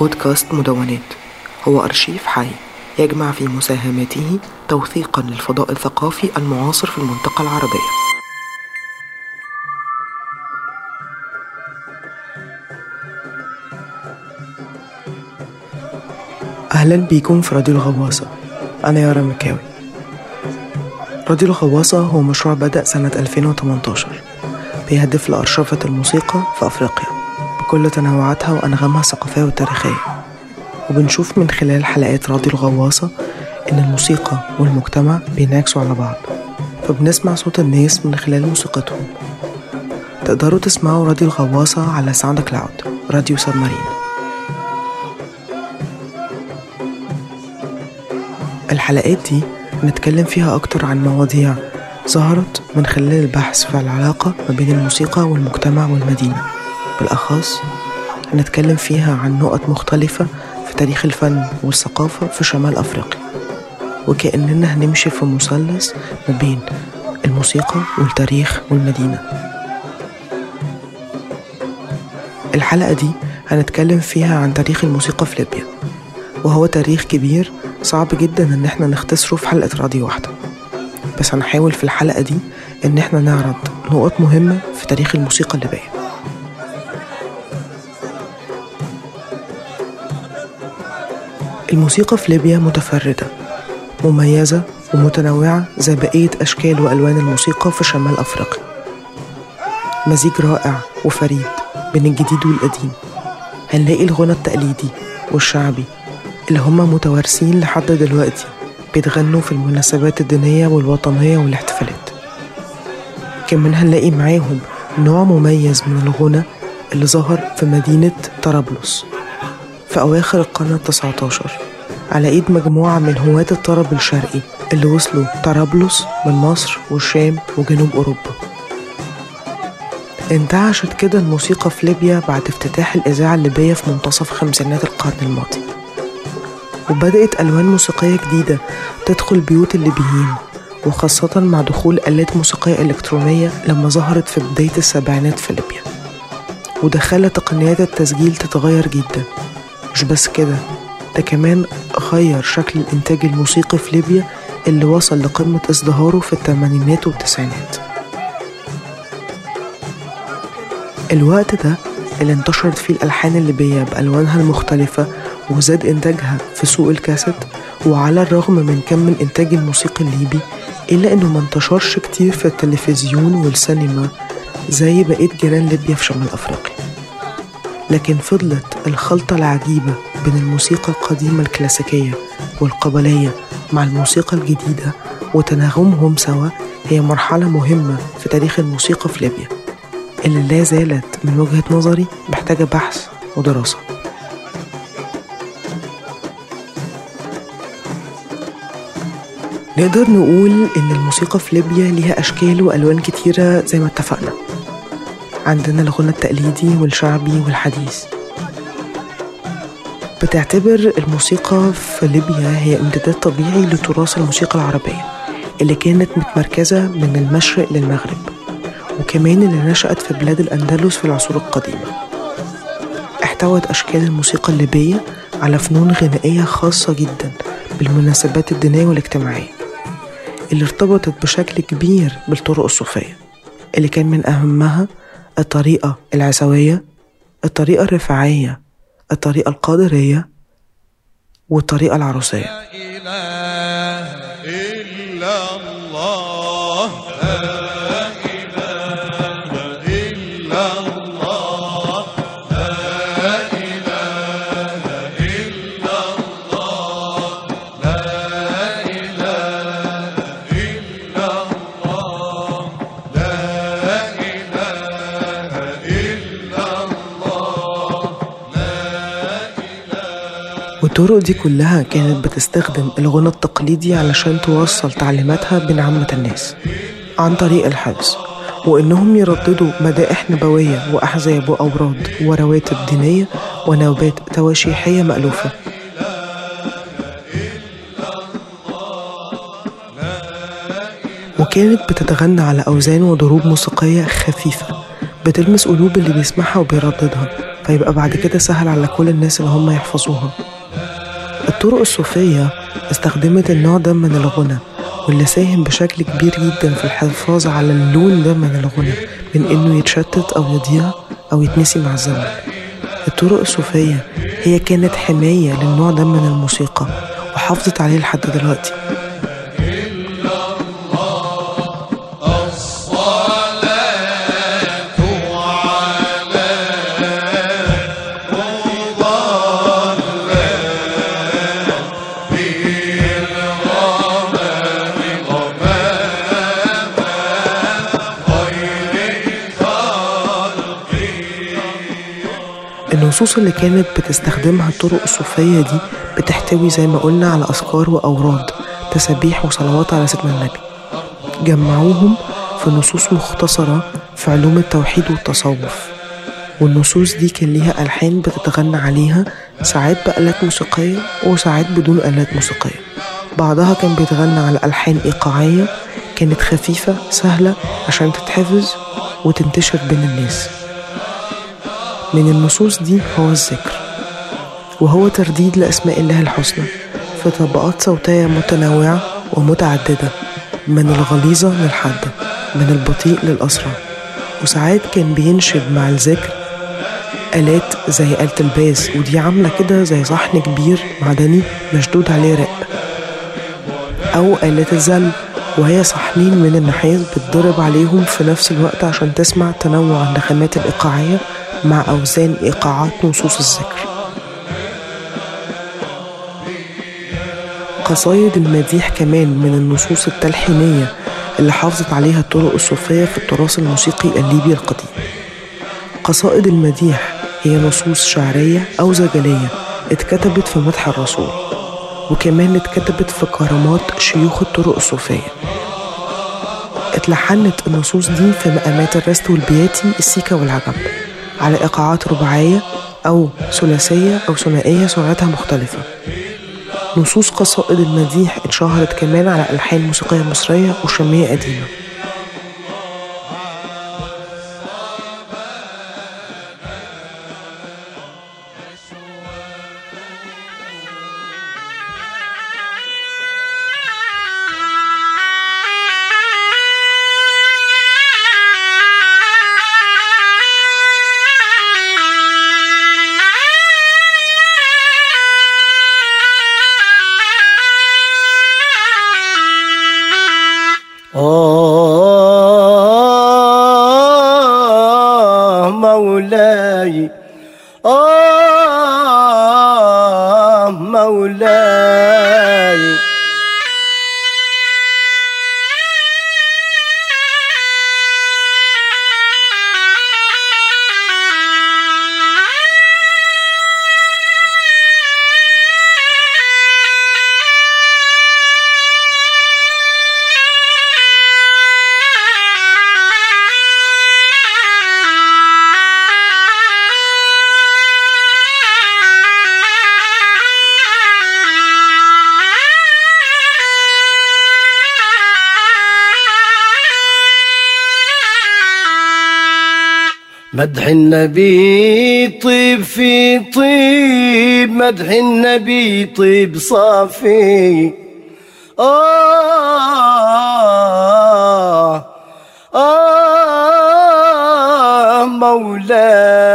بودكاست مدونات. هو أرشيف حي يجمع في مساهماته توثيقا للفضاء الثقافي المعاصر في المنطقة العربية. أهلا بيكم في راديو الغواصة. أنا يارا مكاوي. راديو الغواصة هو مشروع بدأ سنة 2018 بيهدف لأرشفة الموسيقى في أفريقيا. بكل تنوعاتها وأنغامها الثقافية والتاريخية وبنشوف من خلال حلقات راديو الغواصة إن الموسيقى والمجتمع بينعكسوا على بعض. فبنسمع صوت الناس من خلال موسيقتهم. تقدروا تسمعوا راديو الغواصة على SoundCloud Radio Submarine الحلقات دي نتكلم فيها أكتر عن مواضيع ظهرت من خلال البحث في العلاقة ما بين الموسيقى والمجتمع والمدينة. بالأخص هنتكلم فيها عن نقط مختلفة في تاريخ الفن والثقافة في شمال أفريقيا. وكأننا هنمشي في مثلث ما بين الموسيقى والتاريخ والمدينة. الحلقة دي هنتكلم فيها عن تاريخ الموسيقى في ليبيا. وهو تاريخ كبير صعب جدا إن إحنا نختصره في حلقة راديو واحدة. بس هنحاول في الحلقة دي إن إحنا نعرض نقط مهمة في تاريخ الموسيقى الليبية الموسيقى في ليبيا متفردة مميزة ومتنوعة زي بقية أشكال وألوان الموسيقى في شمال أفريقيا. مزيج رائع وفريد بين الجديد والقديم. هنلاقي الغنى التقليدي والشعبي اللي هما متوارثين لحد دلوقتي. بيتغنوا في المناسبات الدينية والوطنية والاحتفالات. كمان هنلاقي معاهم نوع مميز من الغنى اللي ظهر في مدينة طرابلس في أواخر القرن التسعة عشر على إيد مجموعة من هواة الطرب الشرقي اللي وصلوا طرابلس من مصر والشام وجنوب أوروبا. انتعشت كده الموسيقى في ليبيا بعد افتتاح الإذاعة الليبية في منتصف خمسينات القرن الماضي. وبدأت ألوان موسيقية جديدة تدخل بيوت الليبيين وخاصة مع دخول آلات موسيقية إلكترونية لما ظهرت في بداية السبعينات في ليبيا. وده خلى تقنيات التسجيل تتغير جدا. مش بس كده ده كمان غير شكل الإنتاج الموسيقي في ليبيا اللي وصل لقمة ازدهاره في الثمانينات والتسعينات. الوقت ده اللي انتشرت فيه الألحان الليبية بألوانها المختلفة وزاد إنتاجها في سوق الكاسيت وعلى الرغم من كم الإنتاج الموسيقي الليبي إلا إنه ما انتشرش كتير في التلفزيون والسينما زي بقية جيران ليبيا في شمال أفريقيا. لكن فضلت الخلطة العجيبة بين الموسيقى القديمة الكلاسيكية والقبلية مع الموسيقى الجديدة وتناغمهم سوا هي مرحلة مهمة في تاريخ الموسيقى في ليبيا. اللي لا زالت من وجهة نظري محتاجة بحث ودراسة. نقدر نقول إن الموسيقى في ليبيا ليها أشكال وألوان كتيرة زي ما اتفقنا. عندنا الغنى التقليدي والشعبي والحديث. بتعتبر الموسيقى في ليبيا هي امتداد طبيعي لتراث الموسيقى العربية اللي كانت متمركزة من المشرق للمغرب. وكمان اللي نشأت في بلاد الأندلس في العصور القديمة. احتوت أشكال الموسيقى الليبية على فنون غنائية خاصة جدا بالمناسبات الدينية والاجتماعية اللي ارتبطت بشكل كبير بالطرق الصوفية اللي كان من أهمها الطريقة العزوية الطريقة الرفاعية الطريقة القادرية والطريقة العروسية. والطرق دي كلها كانت بتستخدم الغنى التقليدي علشان توصل تعليماتها بين عامة الناس عن طريق الحفظ وإنهم يرددوا مدائح نبوية وأحزاب وأوراد ورواتب دينية ونوبات تواشيحية مألوفة. وكانت بتتغنى على أوزان وضروب موسيقية خفيفة بتلمس قلوب اللي بيسمعها وبيرددها فيبقى بعد كده سهل على كل الناس اللي هم يحفظوها. الطرق الصوفية استخدمت النوع ده من الغنى واللي ساهم بشكل كبير جدا في الحفاظ على اللون ده من الغنى من إنه يتشتت أو يضيع أو يتنسي مع الزمن. الطرق الصوفية هي كانت حماية للنوع ده من الموسيقى وحافظت عليه لحد دلوقتي. النصوص اللي كانت بتستخدمها الطرق الصوفية دي بتحتوي زي ما قلنا على أذكار وأوراد تسابيح وصلوات على سيدنا النبي. جمعوهم في نصوص مختصرة في علوم التوحيد والتصوف. والنصوص دي كان ليها ألحان بتتغنى عليها ساعات بآلات موسيقية وساعات بدون آلات موسيقية. بعضها كان بيتغنى على ألحان إيقاعية كانت خفيفة سهلة عشان تتحفظ وتنتشر بين الناس. من النصوص دي هو الذكر وهو ترديد لأسماء الله الحسنى في طبقات صوتية متنوعة ومتعددة من الغليظة للحادة من البطيء للأسرع وساعات كان بينشد مع الذكر آلات زي آلة الباس ودي عاملة كده زي صحن كبير معدني مشدود عليه رق أو آلة الزل وهي صحنين من النحاس بتضرب عليهم في نفس الوقت عشان تسمع تنوع النغمات الإيقاعية مع أوزان إيقاعات نصوص الذكر. قصايد المديح كمان من النصوص التلحينية اللي حافظت عليها الطرق الصوفية في التراث الموسيقي الليبي القديم. قصائد المديح هي نصوص شعرية أو زجلية اتكتبت في مدح الرسول. وكمان اتكتبت في كرامات شيوخ الطرق الصوفية. اتلحنت النصوص دي في مقامات الرست والبياتي السيكا والعجب على إيقاعات رباعية أو ثلاثية أو ثنائية سرعتها مختلفة. نصوص قصائد المديح اتشهرت كمان على ألحان موسيقية مصرية وشامية قديمة. مدح النبي طيب في طيب مدح النبي طيب صافي. آه آه مولاي.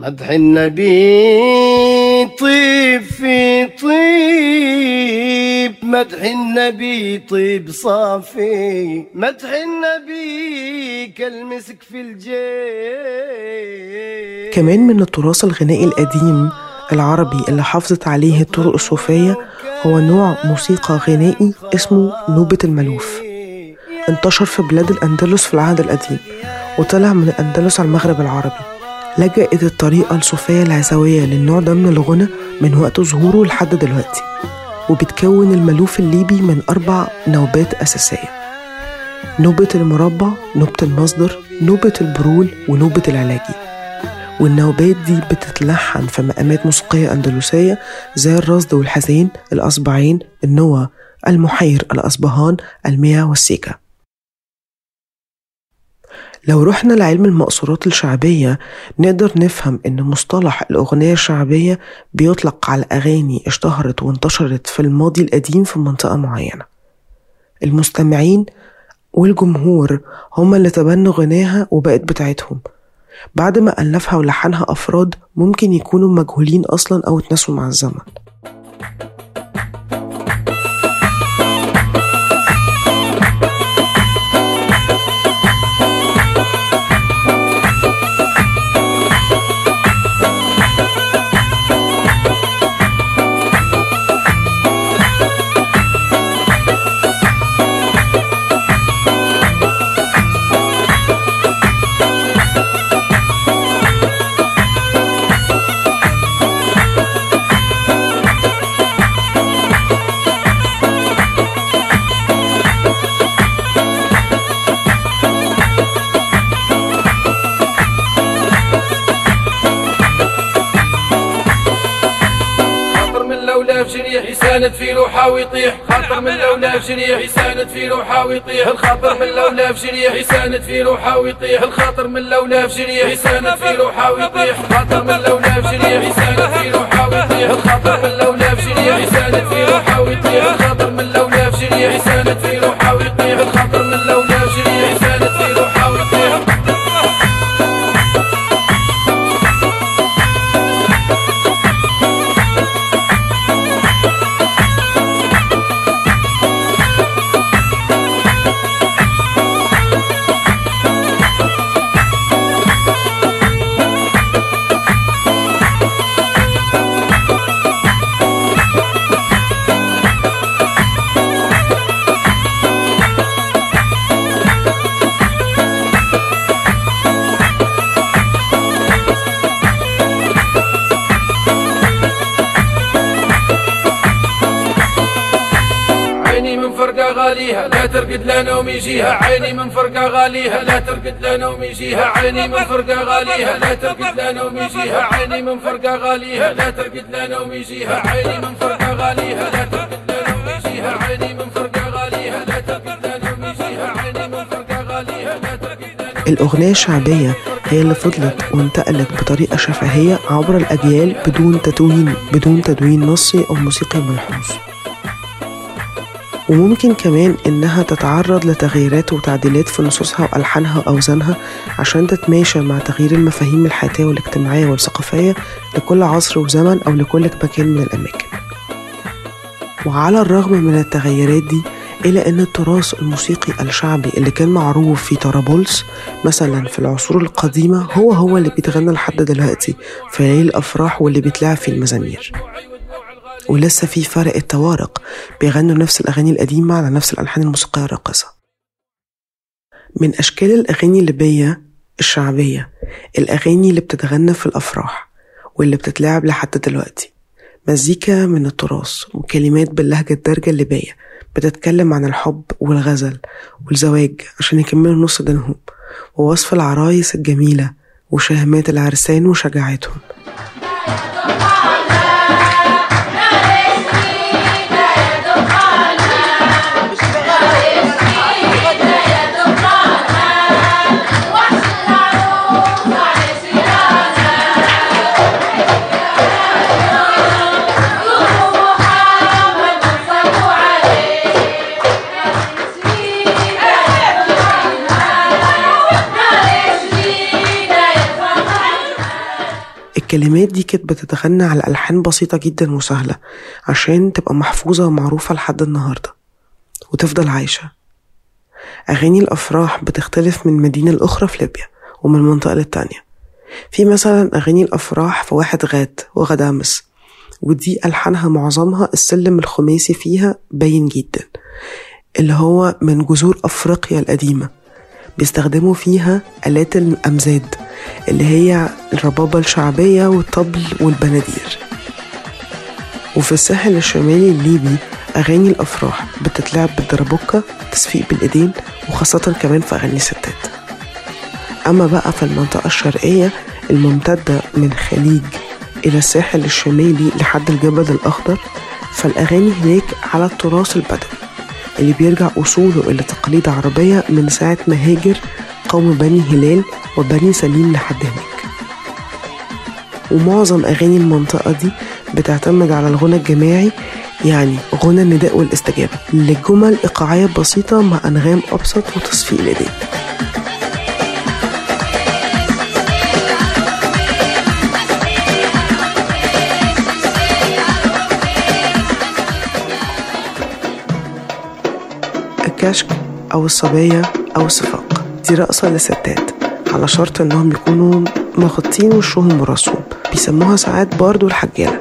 مدح النبي طيب في طيب. مدح النبي طيب صافي. مدح النبي كالمسك في الجيب. كمان من التراث الغنائي القديم العربي اللي حافظت عليه الطرق الصوفية هو نوع موسيقى غنائي اسمه نوبة الملوف. انتشر في بلاد الأندلس في العهد القديم وطلع من الأندلس على المغرب العربي. لجأت الطريقة الصوفية العزوية للنوع ده من الغنى من وقت ظهوره لحد دلوقتي وبتكون الملوف الليبي من أربع نوبات أساسية نوبة المربع نوبة المصدر نوبة البرول ونوبة العلاجي. والنوبات دي بتتلحن في مقامات موسيقية أندلسية زي الرصد والحزين الأصبعين النوى المحير الأصبهان المياه والسيكا. لو رحنا لعلم المقصورات الشعبية نقدر نفهم إن مصطلح الأغنية الشعبية بيطلق على أغاني اشتهرت وانتشرت في الماضي القديم في منطقة معينة. المستمعين والجمهور هما اللي تبنوا غناها وبقت بتاعتهم. بعد ما ألفها ولحنها أفراد ممكن يكونوا مجهولين أصلا أو اتنسوا مع الزمن. يساند في روحه ويطيح. الخاطر من لولا في جريح يساند في روحه ويطيح. الخاطر من لولا في جريح يساند في روحه ويطيح. خاطر من لولا في جريح يساند في روحه ويطيح. الخاطر من لولا في جريح يساند في روحه ويطيح. الخاطر من لولا في جريح يساند في روحه ويطيح. الخاطر ترقد لا نوم يجيها عيني من فرقة غاليها لا ترقد لا نوم يجيها عيني من فرقة غاليها لا ترقد لا نوم يجيها عيني من فرقة غاليها لا ترقد لا نوم يجيها عيني من فرقة غاليها لا ترقد لا نوم يجيها عيني من فرقة غاليها لا ترقد لا نوم يجيها عيني من فرقة غاليها لا ترقد الأغنية الشعبية هي اللي فضلت وانتقلت بطريقة شفهية عبر الأجيال بدون تدوين بدون تدوين نصي أو موسيقي ملحوظ. وممكن كمان إنها تتعرض لتغييرات وتعديلات في نصوصها وألحانها وأوزانها عشان تتماشى مع تغيير المفاهيم الحياتية والاجتماعية والثقافية لكل عصر وزمن أو لكل مكان من الأماكن. وعلى الرغم من التغيرات دي إلا أن التراث الموسيقي الشعبي اللي كان معروف في طرابلس مثلا في العصور القديمة هو هو اللي بيتغنى لحد دلوقتي في الأفراح واللي بيتلعب في المزامير. ولسه في فرق التوارق بيغنوا نفس الأغاني القديمة على نفس الألحان الموسيقية الراقصة. من أشكال الأغاني الليبية الشعبية الأغاني اللي بتتغنى في الأفراح واللي بتتلعب لحد دلوقتي. مزيكا من التراث وكلمات باللهجة الدارجة الليبية بتتكلم عن الحب والغزل والزواج عشان يكملوا نص دينهم ووصف العرايس الجميلة وشهامات العرسان وشجاعتهم. الكلمات دي كانت بتتغنى على ألحان بسيطة جدا وسهلة عشان تبقى محفوظة ومعروفة لحد النهاردة. وتفضل عايشة. أغاني الأفراح بتختلف من مدينة لأخرى في ليبيا ومن منطقة للتانية. في مثلا أغاني الأفراح في واحد غات وغدامس ودي ألحانها معظمها السلم الخماسي فيها باين جدا اللي هو من جذور أفريقيا القديمة. بيستخدموا فيها آلات الأمزاد. اللي هي الربابة الشعبية والطبل والبنادير. وفي الساحل الشمالي الليبي أغاني الأفراح بتتلعب بالدربوكة تصفيق بالإيدين وخاصة كمان في أغاني الستات. أما بقى في المنطقة الشرقية الممتدة من خليج إلى الساحل الشمالي لحد الجبل الأخضر فالأغاني هناك على التراث البدوي اللي بيرجع أصوله إلى تقاليد عربية من ساعة ما هاجر قوم بني هلال وبني سليم لحد هناك. ومعظم أغاني المنطقة دي بتعتمد على الغنى الجماعي يعني غنى النداء والاستجابة لجمل إيقاعية بسيطة مع أنغام أبسط وتصفيق الإيدين الكشك أو الصبية أو الصفاق دي رقصة للستات على شرط إنهم يكونوا مغطين وشهم براسهم بيسموها ساعات برضو الحجالة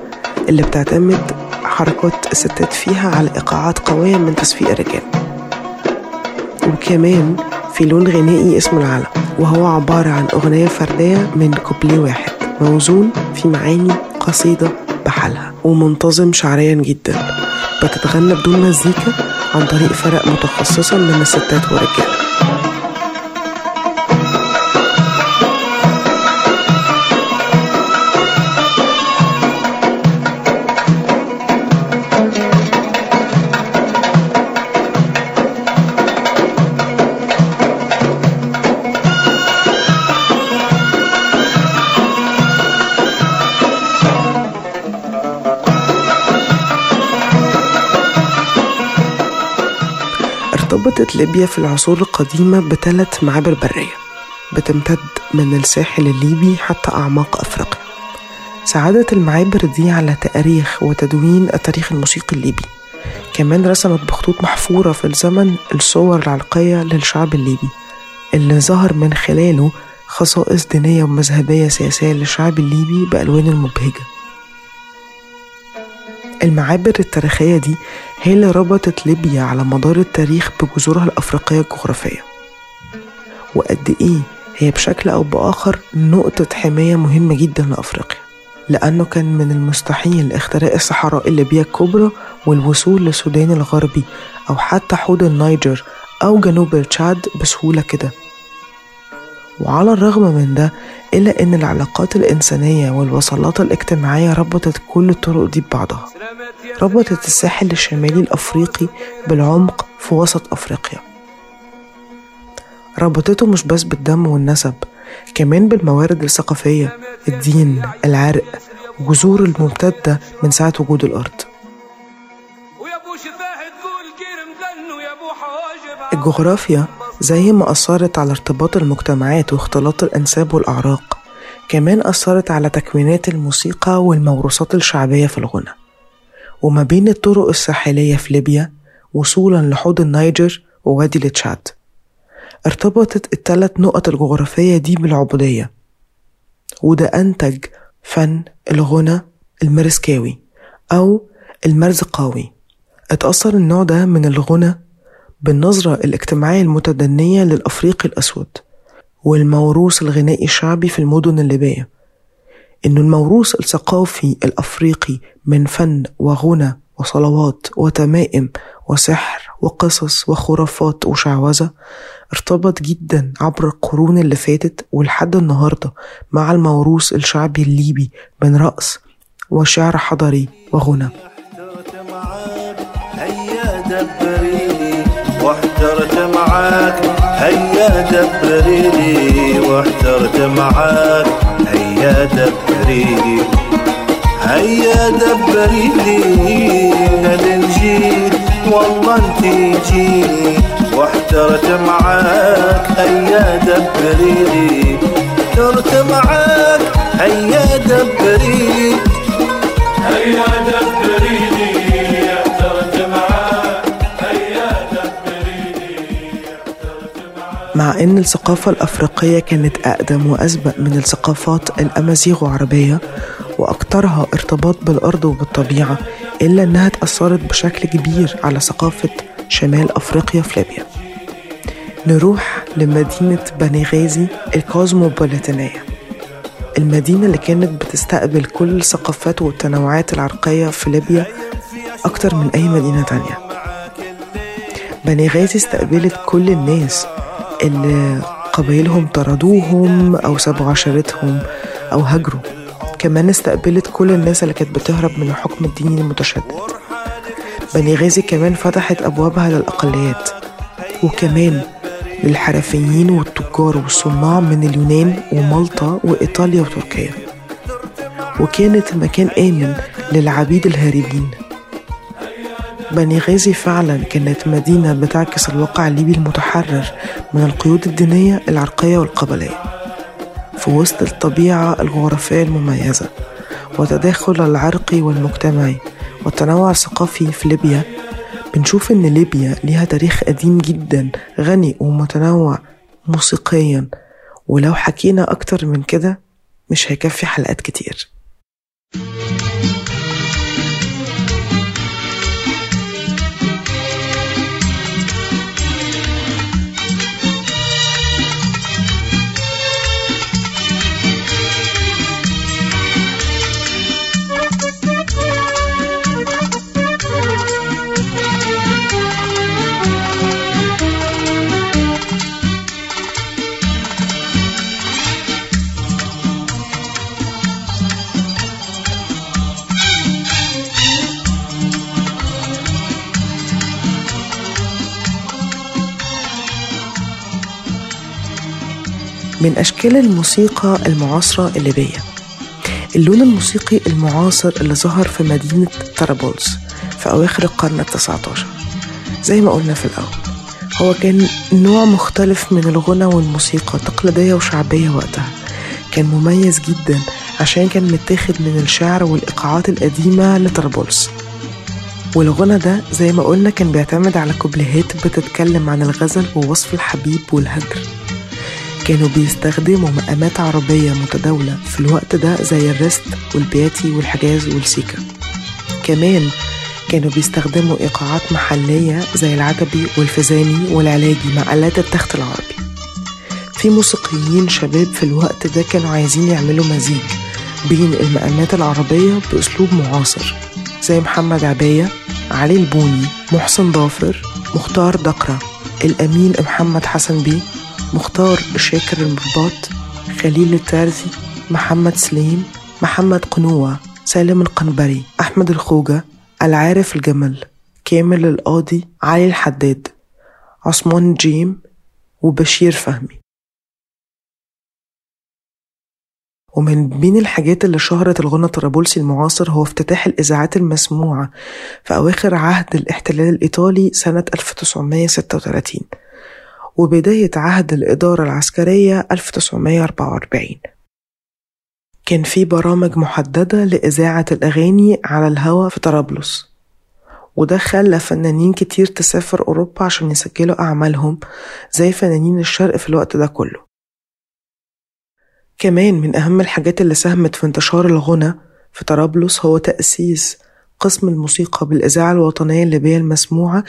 اللي بتعتمد حركات الستات فيها على إيقاعات قوية من تصفيق الرجال. وكمان في لون غنائي اسمه العلم وهو عبارة عن أغنية فردية من كوبليه واحد موزون في معاني قصيدة بحالها ومنتظم شعريا جدا. بتتغنى بدون مزيكا عن طريق فرق متخصصة من الستات والرجال. ارتبطت ليبيا في العصور القديمة بثلاث معابر برية بتمتد من الساحل الليبي حتى أعماق أفريقيا. ساعدت المعابر دي على تأريخ وتدوين التاريخ الموسيقي الليبي. كمان رسمت بخطوط محفورة في الزمن الصور العرقية للشعب الليبي اللي ظهر من خلاله خصائص دينية ومذهبية سياسية للشعب الليبي بألوان المبهجة. المعابر التاريخية دي هي اللي ربطت ليبيا على مدار التاريخ بجذورها الأفريقية الجغرافية. وقد إيه هي بشكل أو بآخر نقطة حماية مهمة جدا لأفريقيا لأنه كان من المستحيل اختراق الصحراء الليبية الكبرى والوصول للسودان الغربي أو حتى حوض النيجر أو جنوب التشاد بسهولة كده. وعلى الرغم من ده إلا إن العلاقات الإنسانية والوصلات الاجتماعية ربطت كل الطرق دي ببعضها. ربطت الساحل الشمالي الأفريقي بالعمق في وسط أفريقيا. ربطته مش بس بالدم والنسب كمان بالموارد الثقافية الدين العرق جذور الممتدة من ساعة وجود الأرض. الجغرافيا زي ما أثرت على ارتباط المجتمعات واختلاط الأنساب والأعراق كمان أثرت على تكوينات الموسيقى والموروثات الشعبية في الغنى. وما بين الطرق الساحلية في ليبيا وصولا لحوض النيجر ووادي التشاد ارتبطت الثلاث نقط الجغرافية دي بالعبودية وده أنتج فن الغنى المرسكاوي أو المرزقاوي. اتأثر النوع ده من الغنى بالنظرة الاجتماعية المتدنية للأفريقي الأسود والموروث الغنائي الشعبي في المدن الليبية. إنه الموروث الثقافي الأفريقي من فن وغنى وصلوات وتمائم وسحر وقصص وخرافات وشعوذة ارتبط جدا عبر القرون اللي فاتت ولحد النهاردة مع الموروث الشعبي الليبي من رقص وشعر حضري وغنى. واحترت معاك. هيا دبريني واحترت معاك. هيا دبريني. هيا دبريني. نجيت والله انت جيني واحترت معاك. هيا دبريني. احترت معاك. هيا دبريني. هيا دبريني. مع إن الثقافة الأفريقية كانت أقدم وأسبق من الثقافات الأمازيغ وعربية وأكثرها ارتباط بالأرض وبالطبيعة إلا إنها تأثرت بشكل كبير على ثقافة شمال أفريقيا في ليبيا. نروح لمدينة بني غازي الكوزموبوليتانية المدينة اللي كانت بتستقبل كل الثقافات والتنوعات العرقية في ليبيا أكتر من أي مدينة تانية. بني غازي استقبلت كل الناس اللي قبائلهم طردوهم أو سابوا عشيرتهم أو هاجروا. كمان استقبلت كل الناس اللي كانت بتهرب من الحكم الديني المتشدد. بني غازي كمان فتحت أبوابها للأقليات. وكمان للحرفيين والتجار والصناع من اليونان ومالطا وإيطاليا وتركيا. وكانت مكان آمن للعبيد الهاربين. بني غازي فعلا كانت مدينة بتعكس الواقع الليبي المتحرر من القيود الدينية العرقية والقبلية في وسط الطبيعة الجغرافية المميزة وتداخل العرقي والمجتمعي والتنوع الثقافي في ليبيا. بنشوف إن ليبيا ليها تاريخ قديم جدا غني ومتنوع موسيقيا. ولو حكينا أكتر من كده مش هيكفي حلقات كتير. من أشكال الموسيقى المعاصرة الليبية. اللون الموسيقي المعاصر اللي ظهر في مدينة طرابلس في أواخر القرن التسعة عشر زي ما قلنا في الأول هو كان نوع مختلف من الغنى والموسيقى تقليدية وشعبية وقتها. كان مميز جدا عشان كان متاخد من الشعر والإيقاعات القديمة لطرابلس. والغنى ده زي ما قلنا كان بيعتمد على كوبليهات بتتكلم عن الغزل ووصف الحبيب والهجر. كانوا بيستخدموا مقامات عربية متداولة. في الوقت ده زي الرست والبياتي والحجاز والسيكا. كمان كانوا بيستخدموا إيقاعات محلية زي العتبي والفزاني والعلاجي مع آلات التخت العربي. في موسيقيين شباب في الوقت ده كانوا عايزين يعملوا مزيج بين المقامات العربية بأسلوب معاصر زي محمد عباية علي البوني محسن ضافر مختار دقرة الأمين محمد حسن بيه مختار شاكر المرباط خليل التارزي محمد سليم محمد قنوة سالم القنبري أحمد الخوجة العارف الجمل كامل القاضي علي الحداد عثمان جيم وبشير فهمي. ومن بين الحاجات اللي شهرت الغنى الطرابلسي المعاصر هو افتتاح الإذاعات المسموعة في أواخر عهد الاحتلال الإيطالي سنة 1936 وبداية عهد الإدارة العسكرية 1944 كان في برامج محددة لإذاعة الأغاني على الهوا في طرابلس وده خلى فنانين كتير تسافر أوروبا عشان يسجلوا أعمالهم زي فنانين الشرق في الوقت ده كله. كمان من أهم الحاجات اللي ساهمت في انتشار الغنى في طرابلس هو تأسيس قسم الموسيقى بالإذاعة الوطنية الليبية المسموعة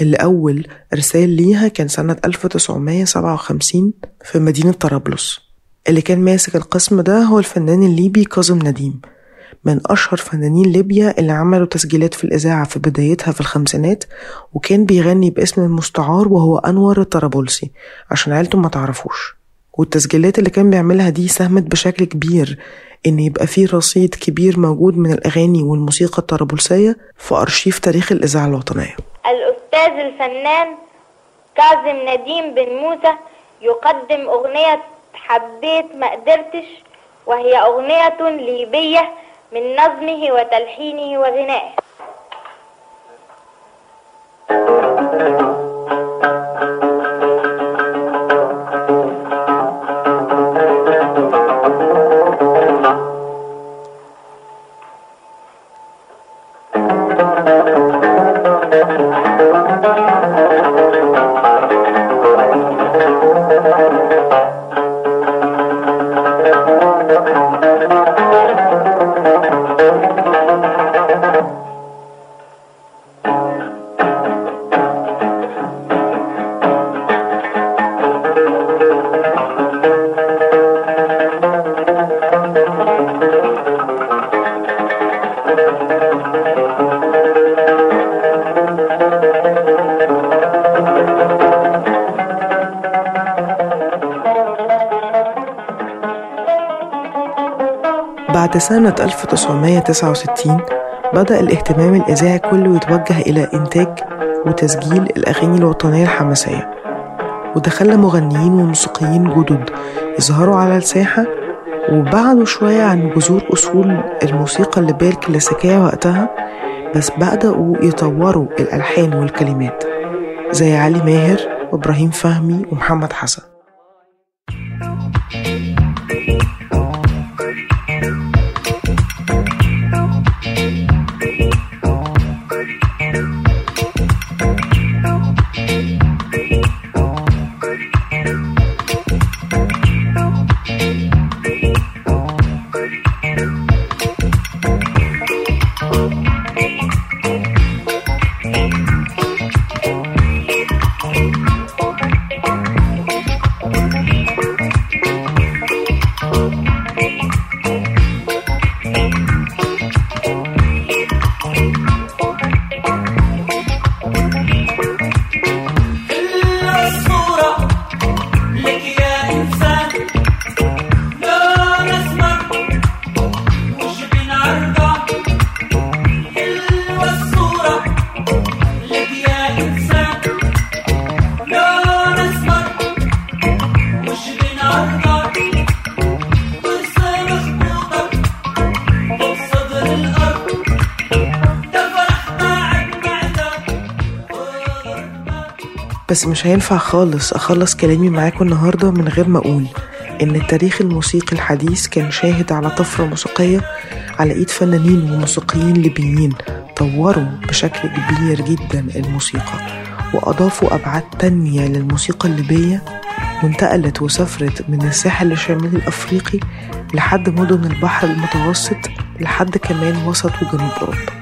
اللي أول إرسال ليها كان سنة 1957 في مدينة طرابلس. اللي كان ماسك القسم ده هو الفنان الليبي كاظم نديم. من أشهر فنانين ليبيا اللي عملوا تسجيلات في الإذاعة في بدايتها في الخمسينات وكان بيغني باسم المستعار وهو أنور الطرابلسي عشان عيلته ما تعرفوش. والتسجيلات اللي كان بيعملها دي ساهمت بشكل كبير إن يبقى فيه رصيد كبير موجود من الأغاني والموسيقى الطرابلسية في أرشيف تاريخ الإذاعة الوطنية. الأستاذ الفنان كاظم نديم بن موسى يقدم أغنية حبيت ما قدرتش وهي أغنية ليبية من نظمه وتلحينه وغنائه. بعد سنة 1969 بدأ الاهتمام الإذاعي كله يتوجه إلى إنتاج وتسجيل الأغاني الوطنية الحماسية وده خلى مغنيين وموسيقيين جدد يظهروا على الساحة وبعدوا شوية عن جذور أصول الموسيقى الليبية الكلاسيكية وقتها بس بدأوا يطوروا الألحان والكلمات زي علي ماهر وإبراهيم فهمي ومحمد حسن. بس مش هينفع خالص أخلص كلامي معاكم النهاردة من غير ما أقول إن التاريخ الموسيقي الحديث كان شاهد على طفرة موسيقية على إيد فنانين وموسيقيين ليبيين طوروا بشكل كبير جدا الموسيقى وأضافوا أبعاد تانية للموسيقى الليبية وانتقلت وسافرت من الساحل الشمالي الأفريقي لحد مدن البحر المتوسط لحد كمان وسط وجنوب أوروبا.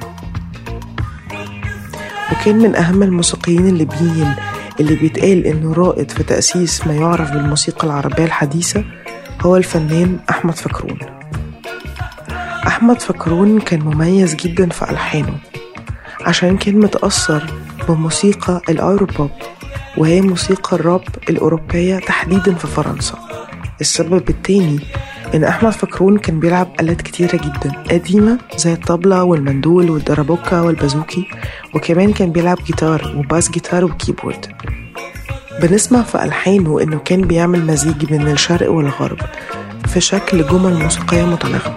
وكان من أهم الموسيقيين الليبيين اللي بيتقال إنه رائد في تأسيس ما يعرف بالموسيقى العربية الحديثة هو الفنان أحمد فكرون أحمد فكرون كان مميز جدا في ألحانه عشان كان متأثر بموسيقى الأوروبوب وهي موسيقى الراب الأوروبية تحديدا في فرنسا. السبب التاني إن أحمد فكرون كان بيلعب آلات كتيرة جدا قديمة زي الطبلة والمندول والدربوكا والبازوكي وكمان كان بيلعب جيتار وباس جيتار وكيبورد. بنسمع في ألحانه إنه كان بيعمل مزيج بين الشرق والغرب في شكل جمل موسيقية متناغمة.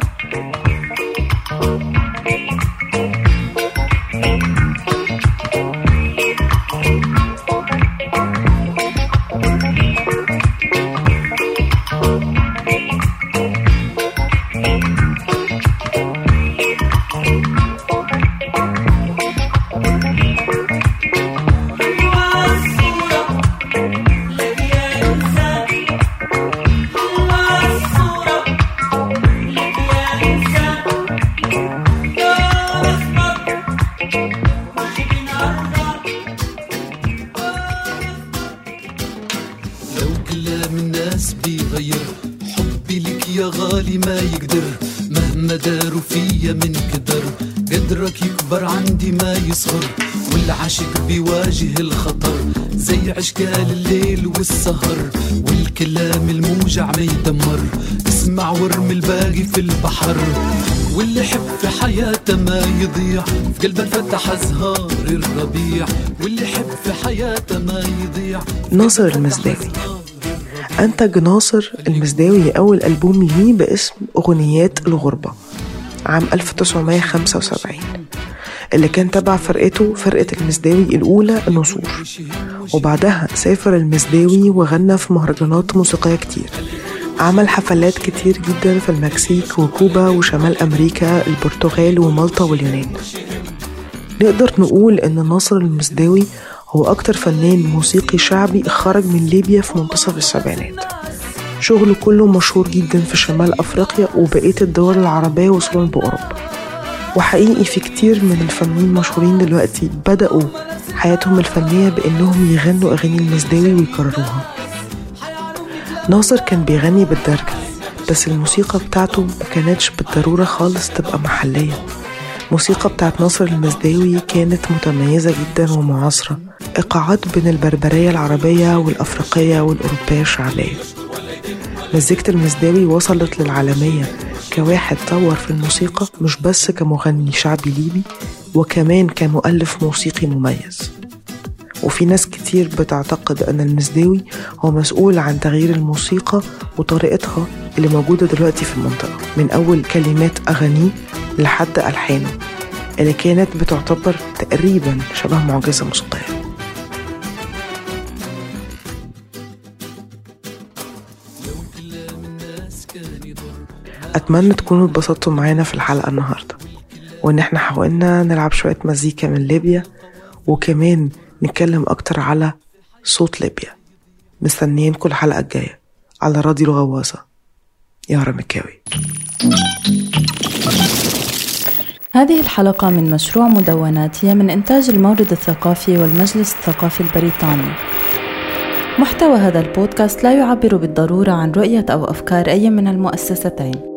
والعشق بيواجه الخطر زي عشقال الليل والسهر والكلام الموجع ما يدمر. اسمع وارمي الباقي في البحر واللي يحب في حياته ما يضيع. في قلبه فتح أزهار الربيع واللي يحب في حياته ما يضيع. ناصر المزداوي. أنتج ناصر المزداوي أول ألبوم ليه باسم أغنيات الغربة عام 1975 اللي كان تبع فرقته فرقة المزداوي الأولى النسور وبعدها سافر المزداوي وغنى في مهرجانات موسيقية كتير. عمل حفلات كتير جدا في المكسيك وكوبا وشمال أمريكا البرتغال ومالطا واليونان. نقدر نقول إن ناصر المزداوي هو أكتر فنان موسيقي شعبي خرج من ليبيا في منتصف السبعينات. شغله كله مشهور جدا في شمال أفريقيا وبقية الدول العربية وصولا بأوروبا وحقيقي في كتير من الفنانين المشهورين دلوقتي بدأوا حياتهم الفنية بإنهم يغنوا أغاني المزداوي ويكرروها. ناصر كان بيغني بالدرجة بس الموسيقى بتاعته ما كانتش بالضرورة خالص تبقى محلية. الموسيقى بتاعت ناصر المزداوي كانت متميزة جدا ومعاصرة. إيقاعات بين البربرية العربية والأفريقية والأوروبية الشعبية. مزيكة المزداوي وصلت للعالمية. كواحد طور في الموسيقى مش بس كمغني شعبي ليبي وكمان كمؤلف موسيقي مميز. وفي ناس كتير بتعتقد أن المزداوي هو مسؤول عن تغيير الموسيقى وطريقتها اللي موجودة دلوقتي في المنطقة. من أول كلمات أغانيه لحد ألحانه اللي كانت بتعتبر تقريبا شبه معجزة موسيقية. أتمنى تكونوا اتبسطتوا معانا في الحلقة النهاردة. وإن إحنا حاولنا نلعب شوية مزيكا من ليبيا وكمان نتكلم أكتر على صوت ليبيا. مستنيينكم الحلقة الجاية على راديو الغواصة. يا رمكاوي هذه الحلقة من مشروع مدونات هي من إنتاج المورد الثقافي والمجلس الثقافي البريطاني. محتوى هذا البودكاست لا يعبر بالضرورة عن رؤية أو أفكار أي من المؤسستين.